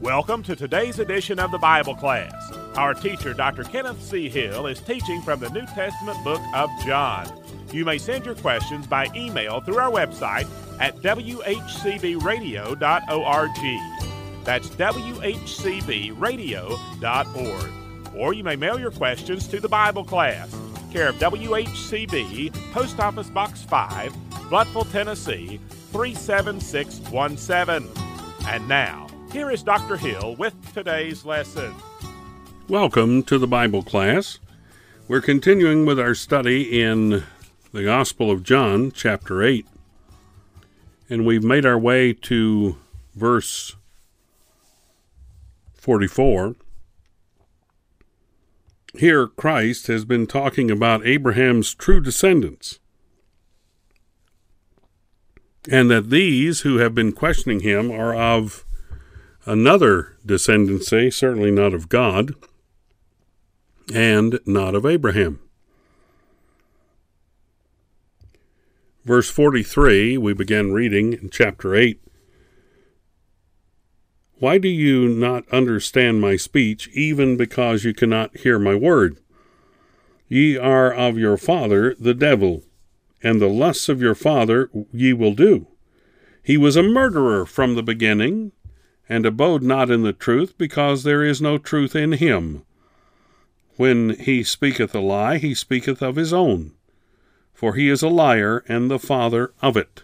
Welcome to today's edition of the Bible class. Our teacher, Dr. Kenneth C. Hill, is teaching from the New Testament book of John. You may send your questions by email through our website at whcbradio.org. That's whcbradio.org. Or you may mail your questions to the Bible class, care of WHCB, Post Office Box 5, Blountville, Tennessee 37617. And now, here is Dr. Hill with today's lesson. Welcome to the Bible class. We're continuing with our study in the Gospel of John, chapter 8. And we've made our way to verse 44. Here, Christ has been talking about Abraham's true descendants, and that these who have been questioning him are of another descendancy, certainly not of God, and not of Abraham. Verse 43, we begin reading in chapter 8. Why do you not understand my speech, even because you cannot hear my word? Ye are of your father the devil, and the lusts of your father ye will do. He was a murderer from the beginning, and abode not in the truth, because there is no truth in him. When he speaketh a lie, he speaketh of his own, for he is a liar and the father of it.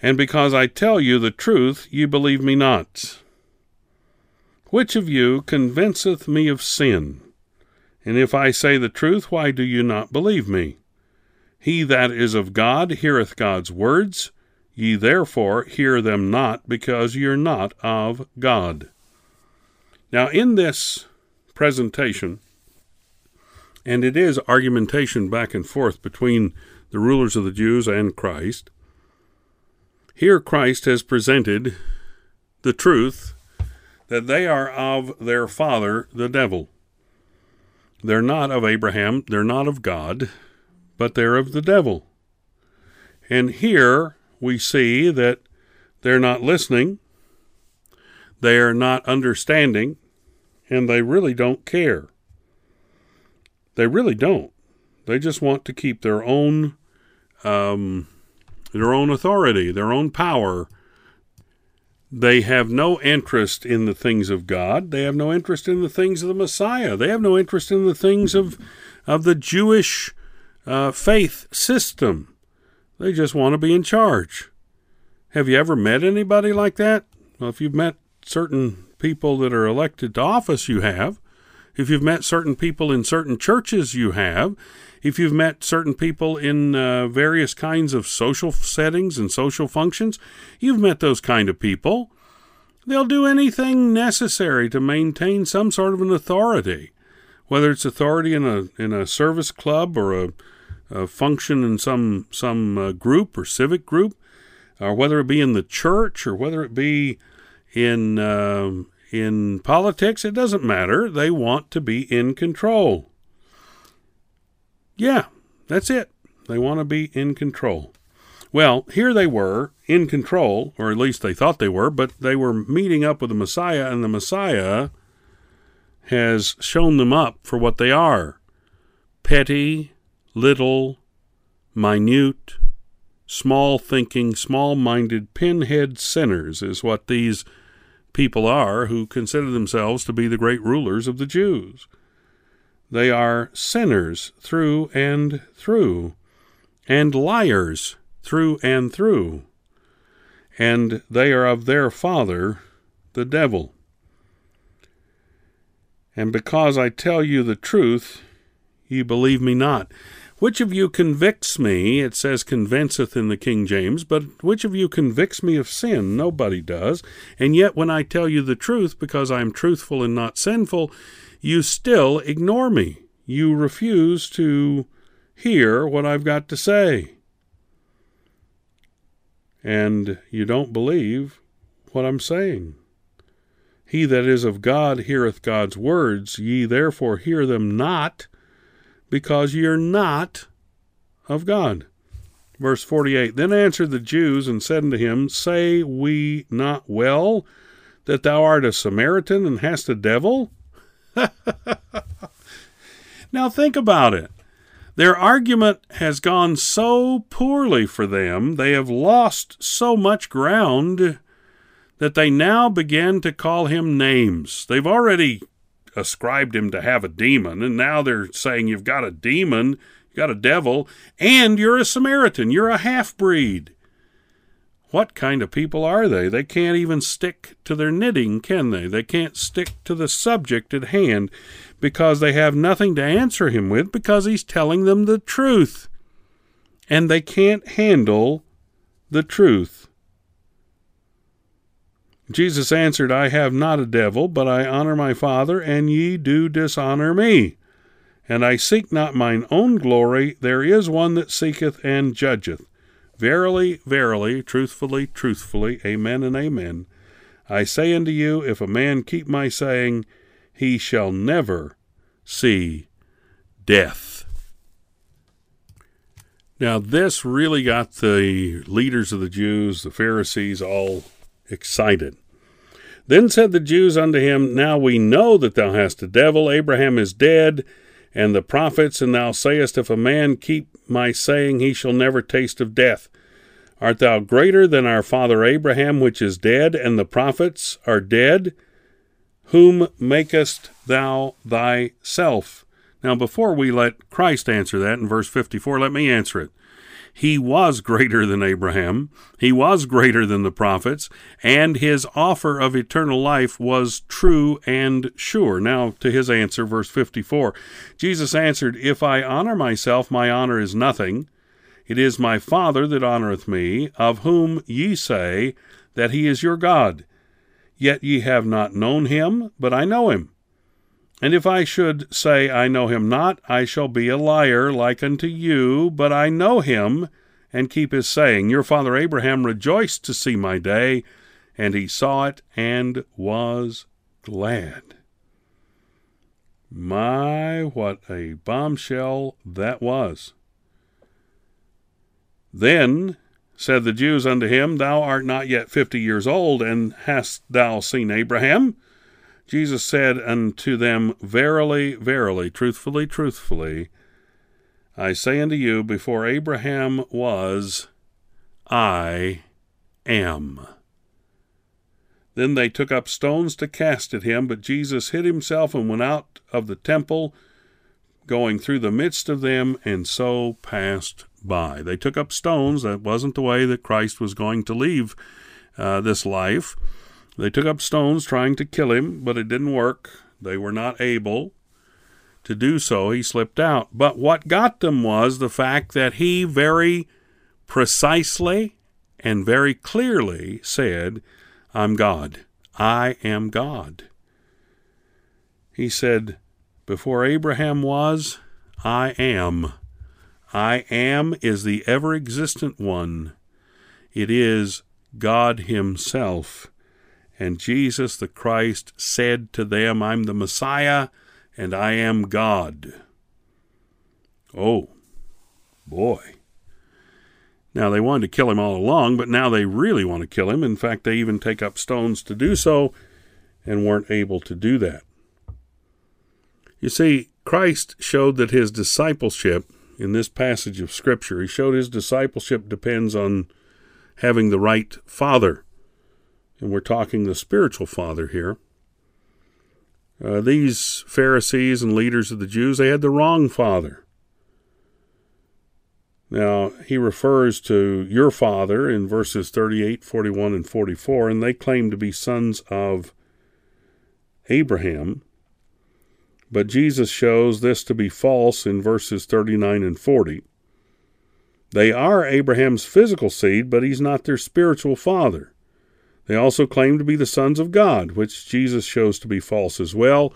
And because I tell you the truth, ye believe me not. Which of you convinceth me of sin? And if I say the truth, why do you not believe me? He that is of God heareth God's words. Ye therefore hear them not, because ye are not of God. Now, in this presentation, and it is argumentation back and forth between the rulers of the Jews and Christ, here Christ has presented the truth that they are of their father, the devil. They're not of Abraham, they're not of God, but they're of the devil. And here we see that they're not listening, they are not understanding, and they really don't care. They really don't. They just want to keep their own um, their own authority, their own power. They have no interest in the things of God. They have no interest in the things of the Messiah. They have no interest in the things of of the Jewish uh, faith system. They just want to be in charge. Have you ever met anybody like that? Well, if you've met certain people that are elected to office, you have. If you've met certain people in certain churches, you have. If you've met certain people in uh, various kinds of social settings and social functions, you've met those kind of people. They'll do anything necessary to maintain some sort of an authority, whether it's authority in a in a service club or a, a function in some some uh, group or civic group, or whether it be in the church or whether it be in um, in politics, it doesn't matter. They want to be in control. Yeah, that's it. They want to be in control. Well, here they were in control, or at least they thought they were, but they were meeting up with the Messiah, and the Messiah has shown them up for what they are petty, little, minute, small thinking, small minded, pinhead sinners, is what these people are who consider themselves to be the great rulers of the Jews. They are sinners through and through, and liars through and through, and they are of their father, the devil. And because I tell you the truth, ye believe me not. Which of you convicts me? It says convinceth in the King James, but which of you convicts me of sin? Nobody does. And yet, when I tell you the truth, because I am truthful and not sinful, you still ignore me. You refuse to hear what I've got to say. And you don't believe what I'm saying. He that is of God heareth God's words, ye therefore hear them not because you're not of God. Verse 48 Then answered the Jews and said unto him, Say we not well that thou art a Samaritan and hast a devil? now think about it. Their argument has gone so poorly for them, they have lost so much ground that they now begin to call him names. They've already ascribed him to have a demon, and now they're saying you've got a demon, you got a devil, and you're a Samaritan, you're a half breed. What kind of people are they? They can't even stick to their knitting, can they? They can't stick to the subject at hand because they have nothing to answer him with because he's telling them the truth. And they can't handle the truth. Jesus answered, I have not a devil, but I honor my Father, and ye do dishonor me. And I seek not mine own glory, there is one that seeketh and judgeth. Verily, verily, truthfully, truthfully, amen and amen. I say unto you, if a man keep my saying, he shall never see death. Now, this really got the leaders of the Jews, the Pharisees, all excited. Then said the Jews unto him, Now we know that thou hast a devil. Abraham is dead, and the prophets, and thou sayest, If a man keep my saying, he shall never taste of death. Art thou greater than our father Abraham, which is dead, and the prophets are dead? Whom makest thou thyself? Now, before we let Christ answer that in verse 54, let me answer it. He was greater than Abraham, he was greater than the prophets, and his offer of eternal life was true and sure. Now, to his answer, verse 54 Jesus answered, If I honor myself, my honor is nothing. It is my Father that honoreth me, of whom ye say that he is your God. Yet ye have not known him, but I know him. And if I should say I know him not, I shall be a liar like unto you, but I know him, and keep his saying. Your father Abraham rejoiced to see my day, and he saw it and was glad. My, what a bombshell that was. Then said the Jews unto him, Thou art not yet fifty years old, and hast thou seen Abraham? Jesus said unto them, Verily, verily, truthfully, truthfully, I say unto you, before Abraham was, I am. Then they took up stones to cast at him, but Jesus hid himself and went out of the temple, going through the midst of them, and so passed by. They took up stones. That wasn't the way that Christ was going to leave uh, this life. They took up stones trying to kill him, but it didn't work. They were not able to do so. He slipped out. But what got them was the fact that he very precisely and very clearly said, I'm God. I am God. He said, Before Abraham was, I am. I am is the ever existent one. It is God Himself. And Jesus the Christ said to them, I'm the Messiah and I am God. Oh, boy. Now, they wanted to kill him all along, but now they really want to kill him. In fact, they even take up stones to do so and weren't able to do that. You see, Christ showed that his discipleship in this passage of Scripture. He showed his discipleship depends on having the right father. And we're talking the spiritual father here. Uh, these Pharisees and leaders of the Jews, they had the wrong father. Now, he refers to your father in verses 38, 41, and 44, and they claim to be sons of Abraham. But Jesus shows this to be false in verses 39 and 40. They are Abraham's physical seed, but he's not their spiritual father. They also claim to be the sons of God, which Jesus shows to be false as well.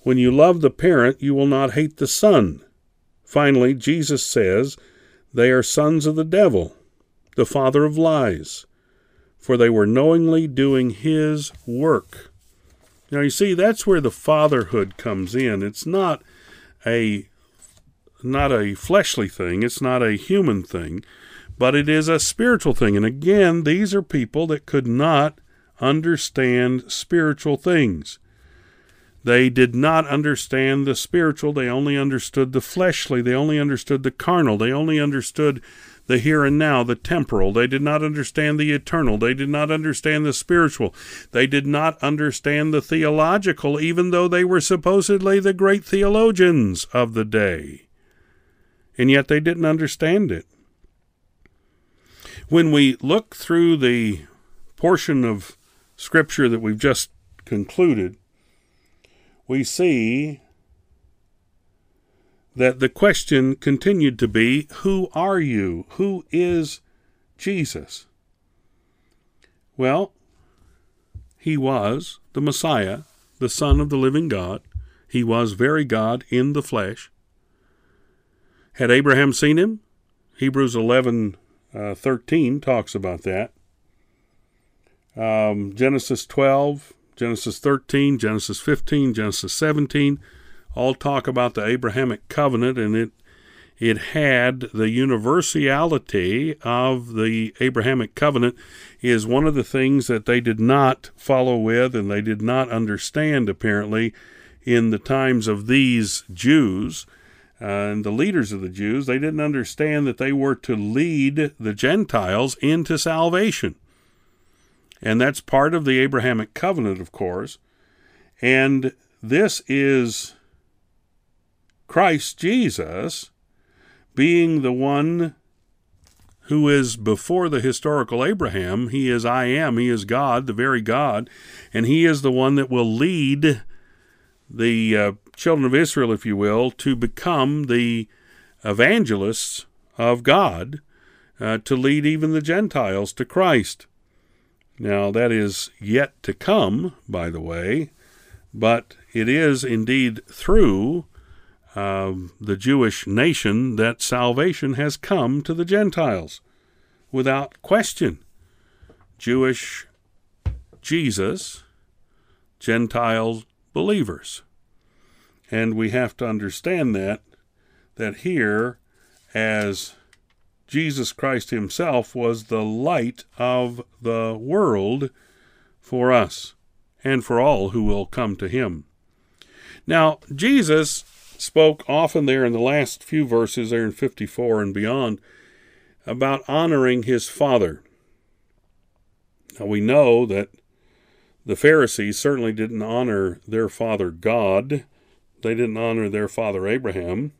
When you love the parent, you will not hate the son. Finally, Jesus says they are sons of the devil, the father of lies, for they were knowingly doing his work. Now you see that's where the fatherhood comes in. It's not a not a fleshly thing, it's not a human thing, but it is a spiritual thing. And again, these are people that could not understand spiritual things. They did not understand the spiritual, they only understood the fleshly, they only understood the carnal, they only understood the here and now, the temporal. They did not understand the eternal. They did not understand the spiritual. They did not understand the theological, even though they were supposedly the great theologians of the day. And yet they didn't understand it. When we look through the portion of Scripture that we've just concluded, we see that the question continued to be Who are you? Who is Jesus? Well, he was the Messiah, the Son of the living God. He was very God in the flesh. Had Abraham seen him? Hebrews 11 uh, 13 talks about that. Um, Genesis 12, Genesis 13, Genesis 15, Genesis 17 all talk about the Abrahamic covenant, and it it had the universality of the Abrahamic covenant is one of the things that they did not follow with and they did not understand apparently in the times of these Jews and the leaders of the Jews. They didn't understand that they were to lead the Gentiles into salvation. And that's part of the Abrahamic covenant, of course. And this is Christ Jesus being the one who is before the historical Abraham. He is I am. He is God, the very God. And he is the one that will lead the uh, children of Israel, if you will, to become the evangelists of God, uh, to lead even the Gentiles to Christ. Now, that is yet to come, by the way, but it is indeed through uh, the Jewish nation that salvation has come to the Gentiles without question. Jewish Jesus, Gentile believers. And we have to understand that that here as Jesus Christ himself was the light of the world for us and for all who will come to him. Now, Jesus spoke often there in the last few verses, there in 54 and beyond, about honoring his father. Now we know that the Pharisees certainly didn't honor their father God. They didn't honor their father Abraham,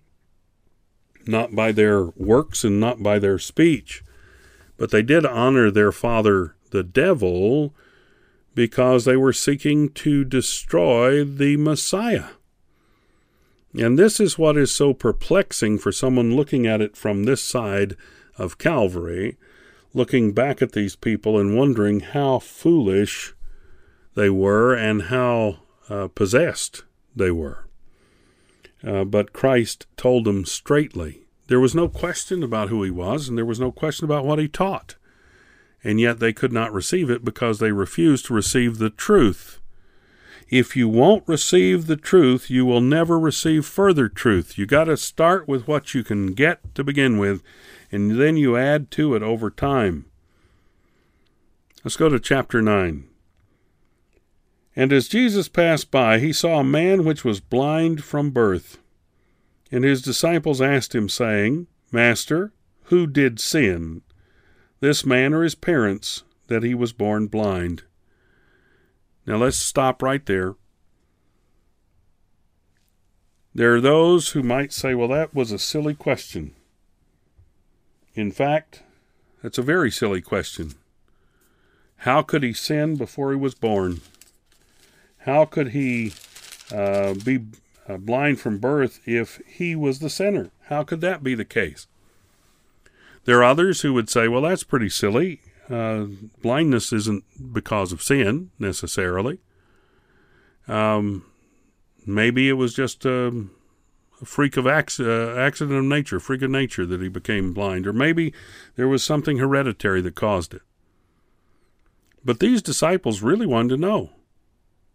not by their works and not by their speech. But they did honor their father the devil because they were seeking to destroy the Messiah. And this is what is so perplexing for someone looking at it from this side of Calvary, looking back at these people and wondering how foolish they were and how uh, possessed they were. Uh, but Christ told them straightly. There was no question about who he was, and there was no question about what he taught. And yet they could not receive it because they refused to receive the truth if you won't receive the truth, you will never receive further truth. You got to start with what you can get to begin with, and then you add to it over time. Let's go to chapter 9. And as Jesus passed by, he saw a man which was blind from birth. And his disciples asked him, saying, Master, who did sin, this man or his parents, that he was born blind? Now let's stop right there. There are those who might say, well, that was a silly question. In fact, that's a very silly question. How could he sin before he was born? How could he uh, be uh, blind from birth if he was the sinner? How could that be the case? There are others who would say, well, that's pretty silly. Uh, blindness isn't because of sin necessarily. Um, maybe it was just a, a freak of ac- uh, accident of nature, freak of nature that he became blind, or maybe there was something hereditary that caused it. But these disciples really wanted to know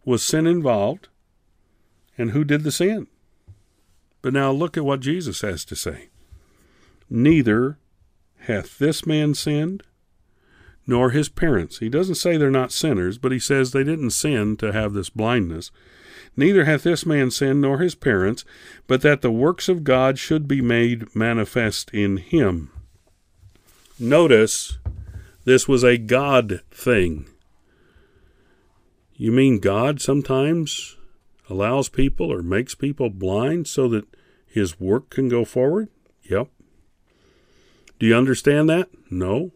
was sin involved, and who did the sin? But now look at what Jesus has to say. Neither hath this man sinned, nor his parents. He doesn't say they're not sinners, but he says they didn't sin to have this blindness. Neither hath this man sinned nor his parents, but that the works of God should be made manifest in him. Notice this was a God thing. You mean God sometimes allows people or makes people blind so that his work can go forward? Yep. Do you understand that? No.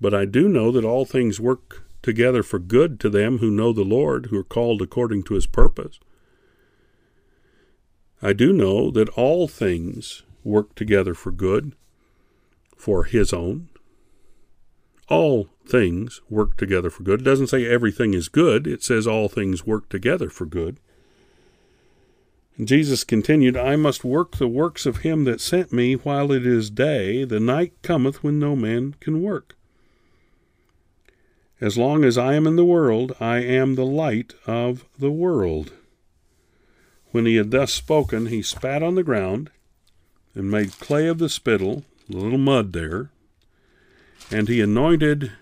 But I do know that all things work together for good to them who know the Lord, who are called according to his purpose. I do know that all things work together for good for his own. All things work together for good. It doesn't say everything is good, it says all things work together for good. And Jesus continued, I must work the works of him that sent me while it is day. The night cometh when no man can work. As long as I am in the world, I am the light of the world. When he had thus spoken, he spat on the ground and made clay of the spittle, the little mud there, and he anointed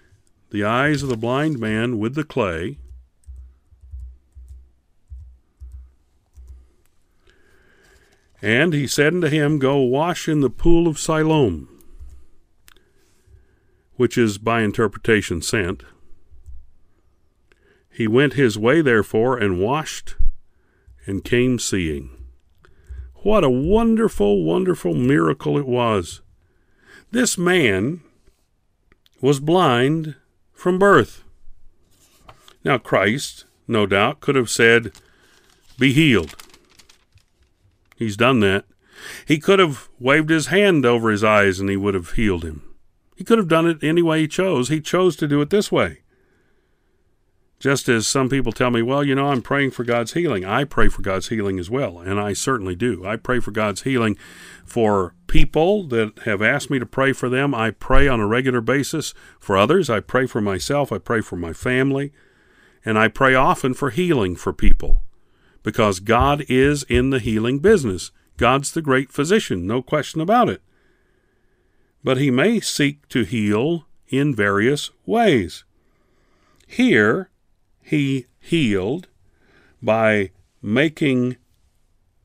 the eyes of the blind man with the clay. And he said unto him, Go wash in the pool of Siloam, which is by interpretation sent. He went his way, therefore, and washed, and came seeing. What a wonderful, wonderful miracle it was! This man was blind from birth. Now, Christ, no doubt, could have said, Be healed. He's done that. He could have waved his hand over his eyes and he would have healed him. He could have done it any way he chose. He chose to do it this way. Just as some people tell me, well, you know, I'm praying for God's healing. I pray for God's healing as well, and I certainly do. I pray for God's healing for people that have asked me to pray for them. I pray on a regular basis for others. I pray for myself. I pray for my family. And I pray often for healing for people because God is in the healing business. God's the great physician, no question about it. But He may seek to heal in various ways. Here, he healed by making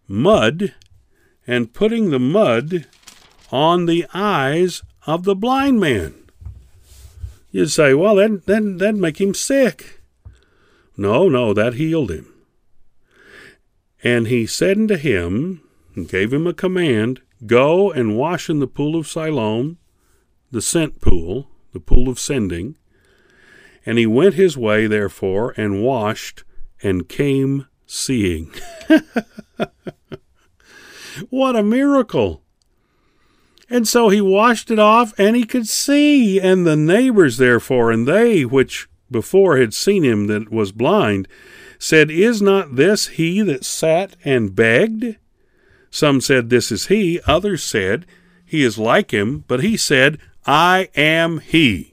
mud and putting the mud on the eyes of the blind man. You'd say, well, that, that, that'd make him sick. No, no, that healed him. And he said unto him, and gave him a command, Go and wash in the pool of Siloam, the sent pool, the pool of sending, and he went his way, therefore, and washed, and came seeing. what a miracle! And so he washed it off, and he could see. And the neighbors, therefore, and they which before had seen him that was blind, said, Is not this he that sat and begged? Some said, This is he. Others said, He is like him. But he said, I am he.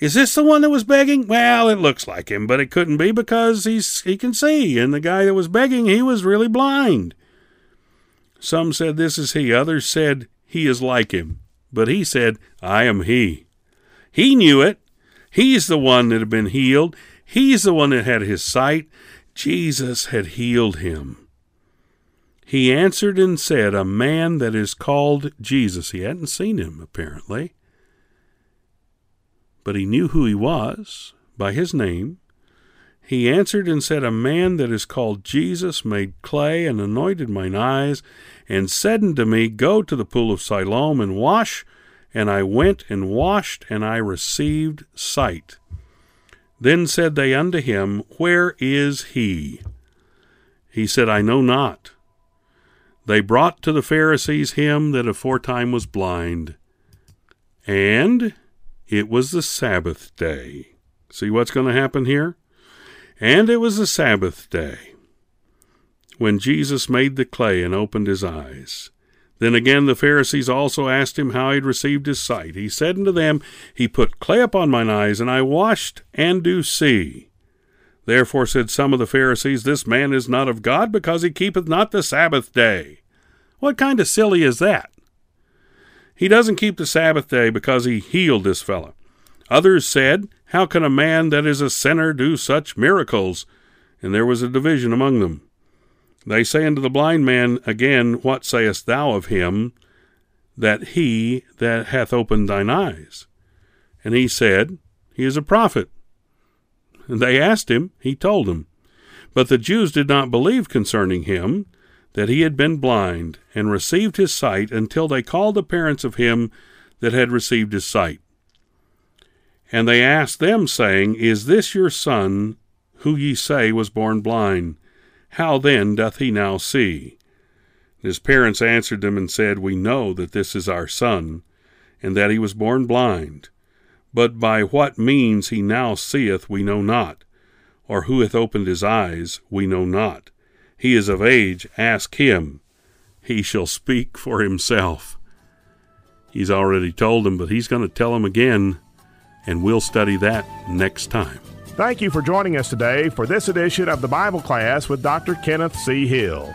Is this the one that was begging? Well, it looks like him, but it couldn't be because he's he can see, and the guy that was begging, he was really blind. Some said this is he, others said he is like him, but he said, I am he. He knew it. He's the one that had been healed. He's the one that had his sight. Jesus had healed him. He answered and said, A man that is called Jesus. He hadn't seen him, apparently but he knew who he was by his name. He answered and said, A man that is called Jesus made clay and anointed mine eyes, and said unto me, Go to the pool of Siloam and wash. And I went and washed, and I received sight. Then said they unto him, Where is he? He said, I know not. They brought to the Pharisees him that aforetime was blind. And it was the Sabbath day. See what's going to happen here? And it was the Sabbath day when Jesus made the clay and opened his eyes. Then again the Pharisees also asked him how he had received his sight. He said unto them, He put clay upon mine eyes, and I washed, and do see. Therefore said some of the Pharisees, This man is not of God, because he keepeth not the Sabbath day. What kind of silly is that? He doesn't keep the Sabbath day because he healed this fellow. Others said, How can a man that is a sinner do such miracles? And there was a division among them. They say unto the blind man again, What sayest thou of him that he that hath opened thine eyes? And he said, He is a prophet. And they asked him, he told them. But the Jews did not believe concerning him that he had been blind, and received his sight until they called the parents of him that had received his sight. And they asked them, saying, Is this your son, who ye say was born blind? How then doth he now see? His parents answered them and said, We know that this is our son, and that he was born blind. But by what means he now seeth we know not, or who hath opened his eyes we know not. He is of age, ask him. He shall speak for himself. He's already told him, but he's going to tell him again, and we'll study that next time. Thank you for joining us today for this edition of the Bible class with Dr. Kenneth C. Hill.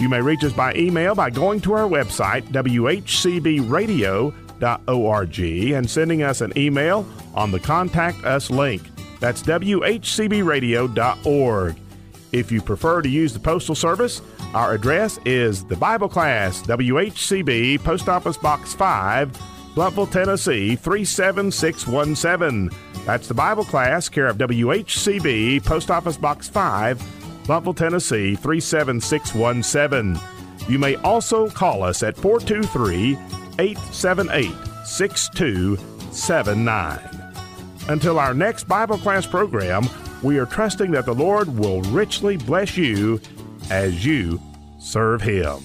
You may reach us by email by going to our website, whcbradio.org, and sending us an email on the Contact Us link. That's whcbradio.org. If you prefer to use the Postal Service, our address is the Bible Class, WHCB, Post Office Box 5, Blountville, Tennessee 37617. That's the Bible Class, care of WHCB, Post Office Box 5, Blountville, Tennessee 37617. You may also call us at 423 878 6279. Until our next Bible class program, we are trusting that the Lord will richly bless you as you serve Him.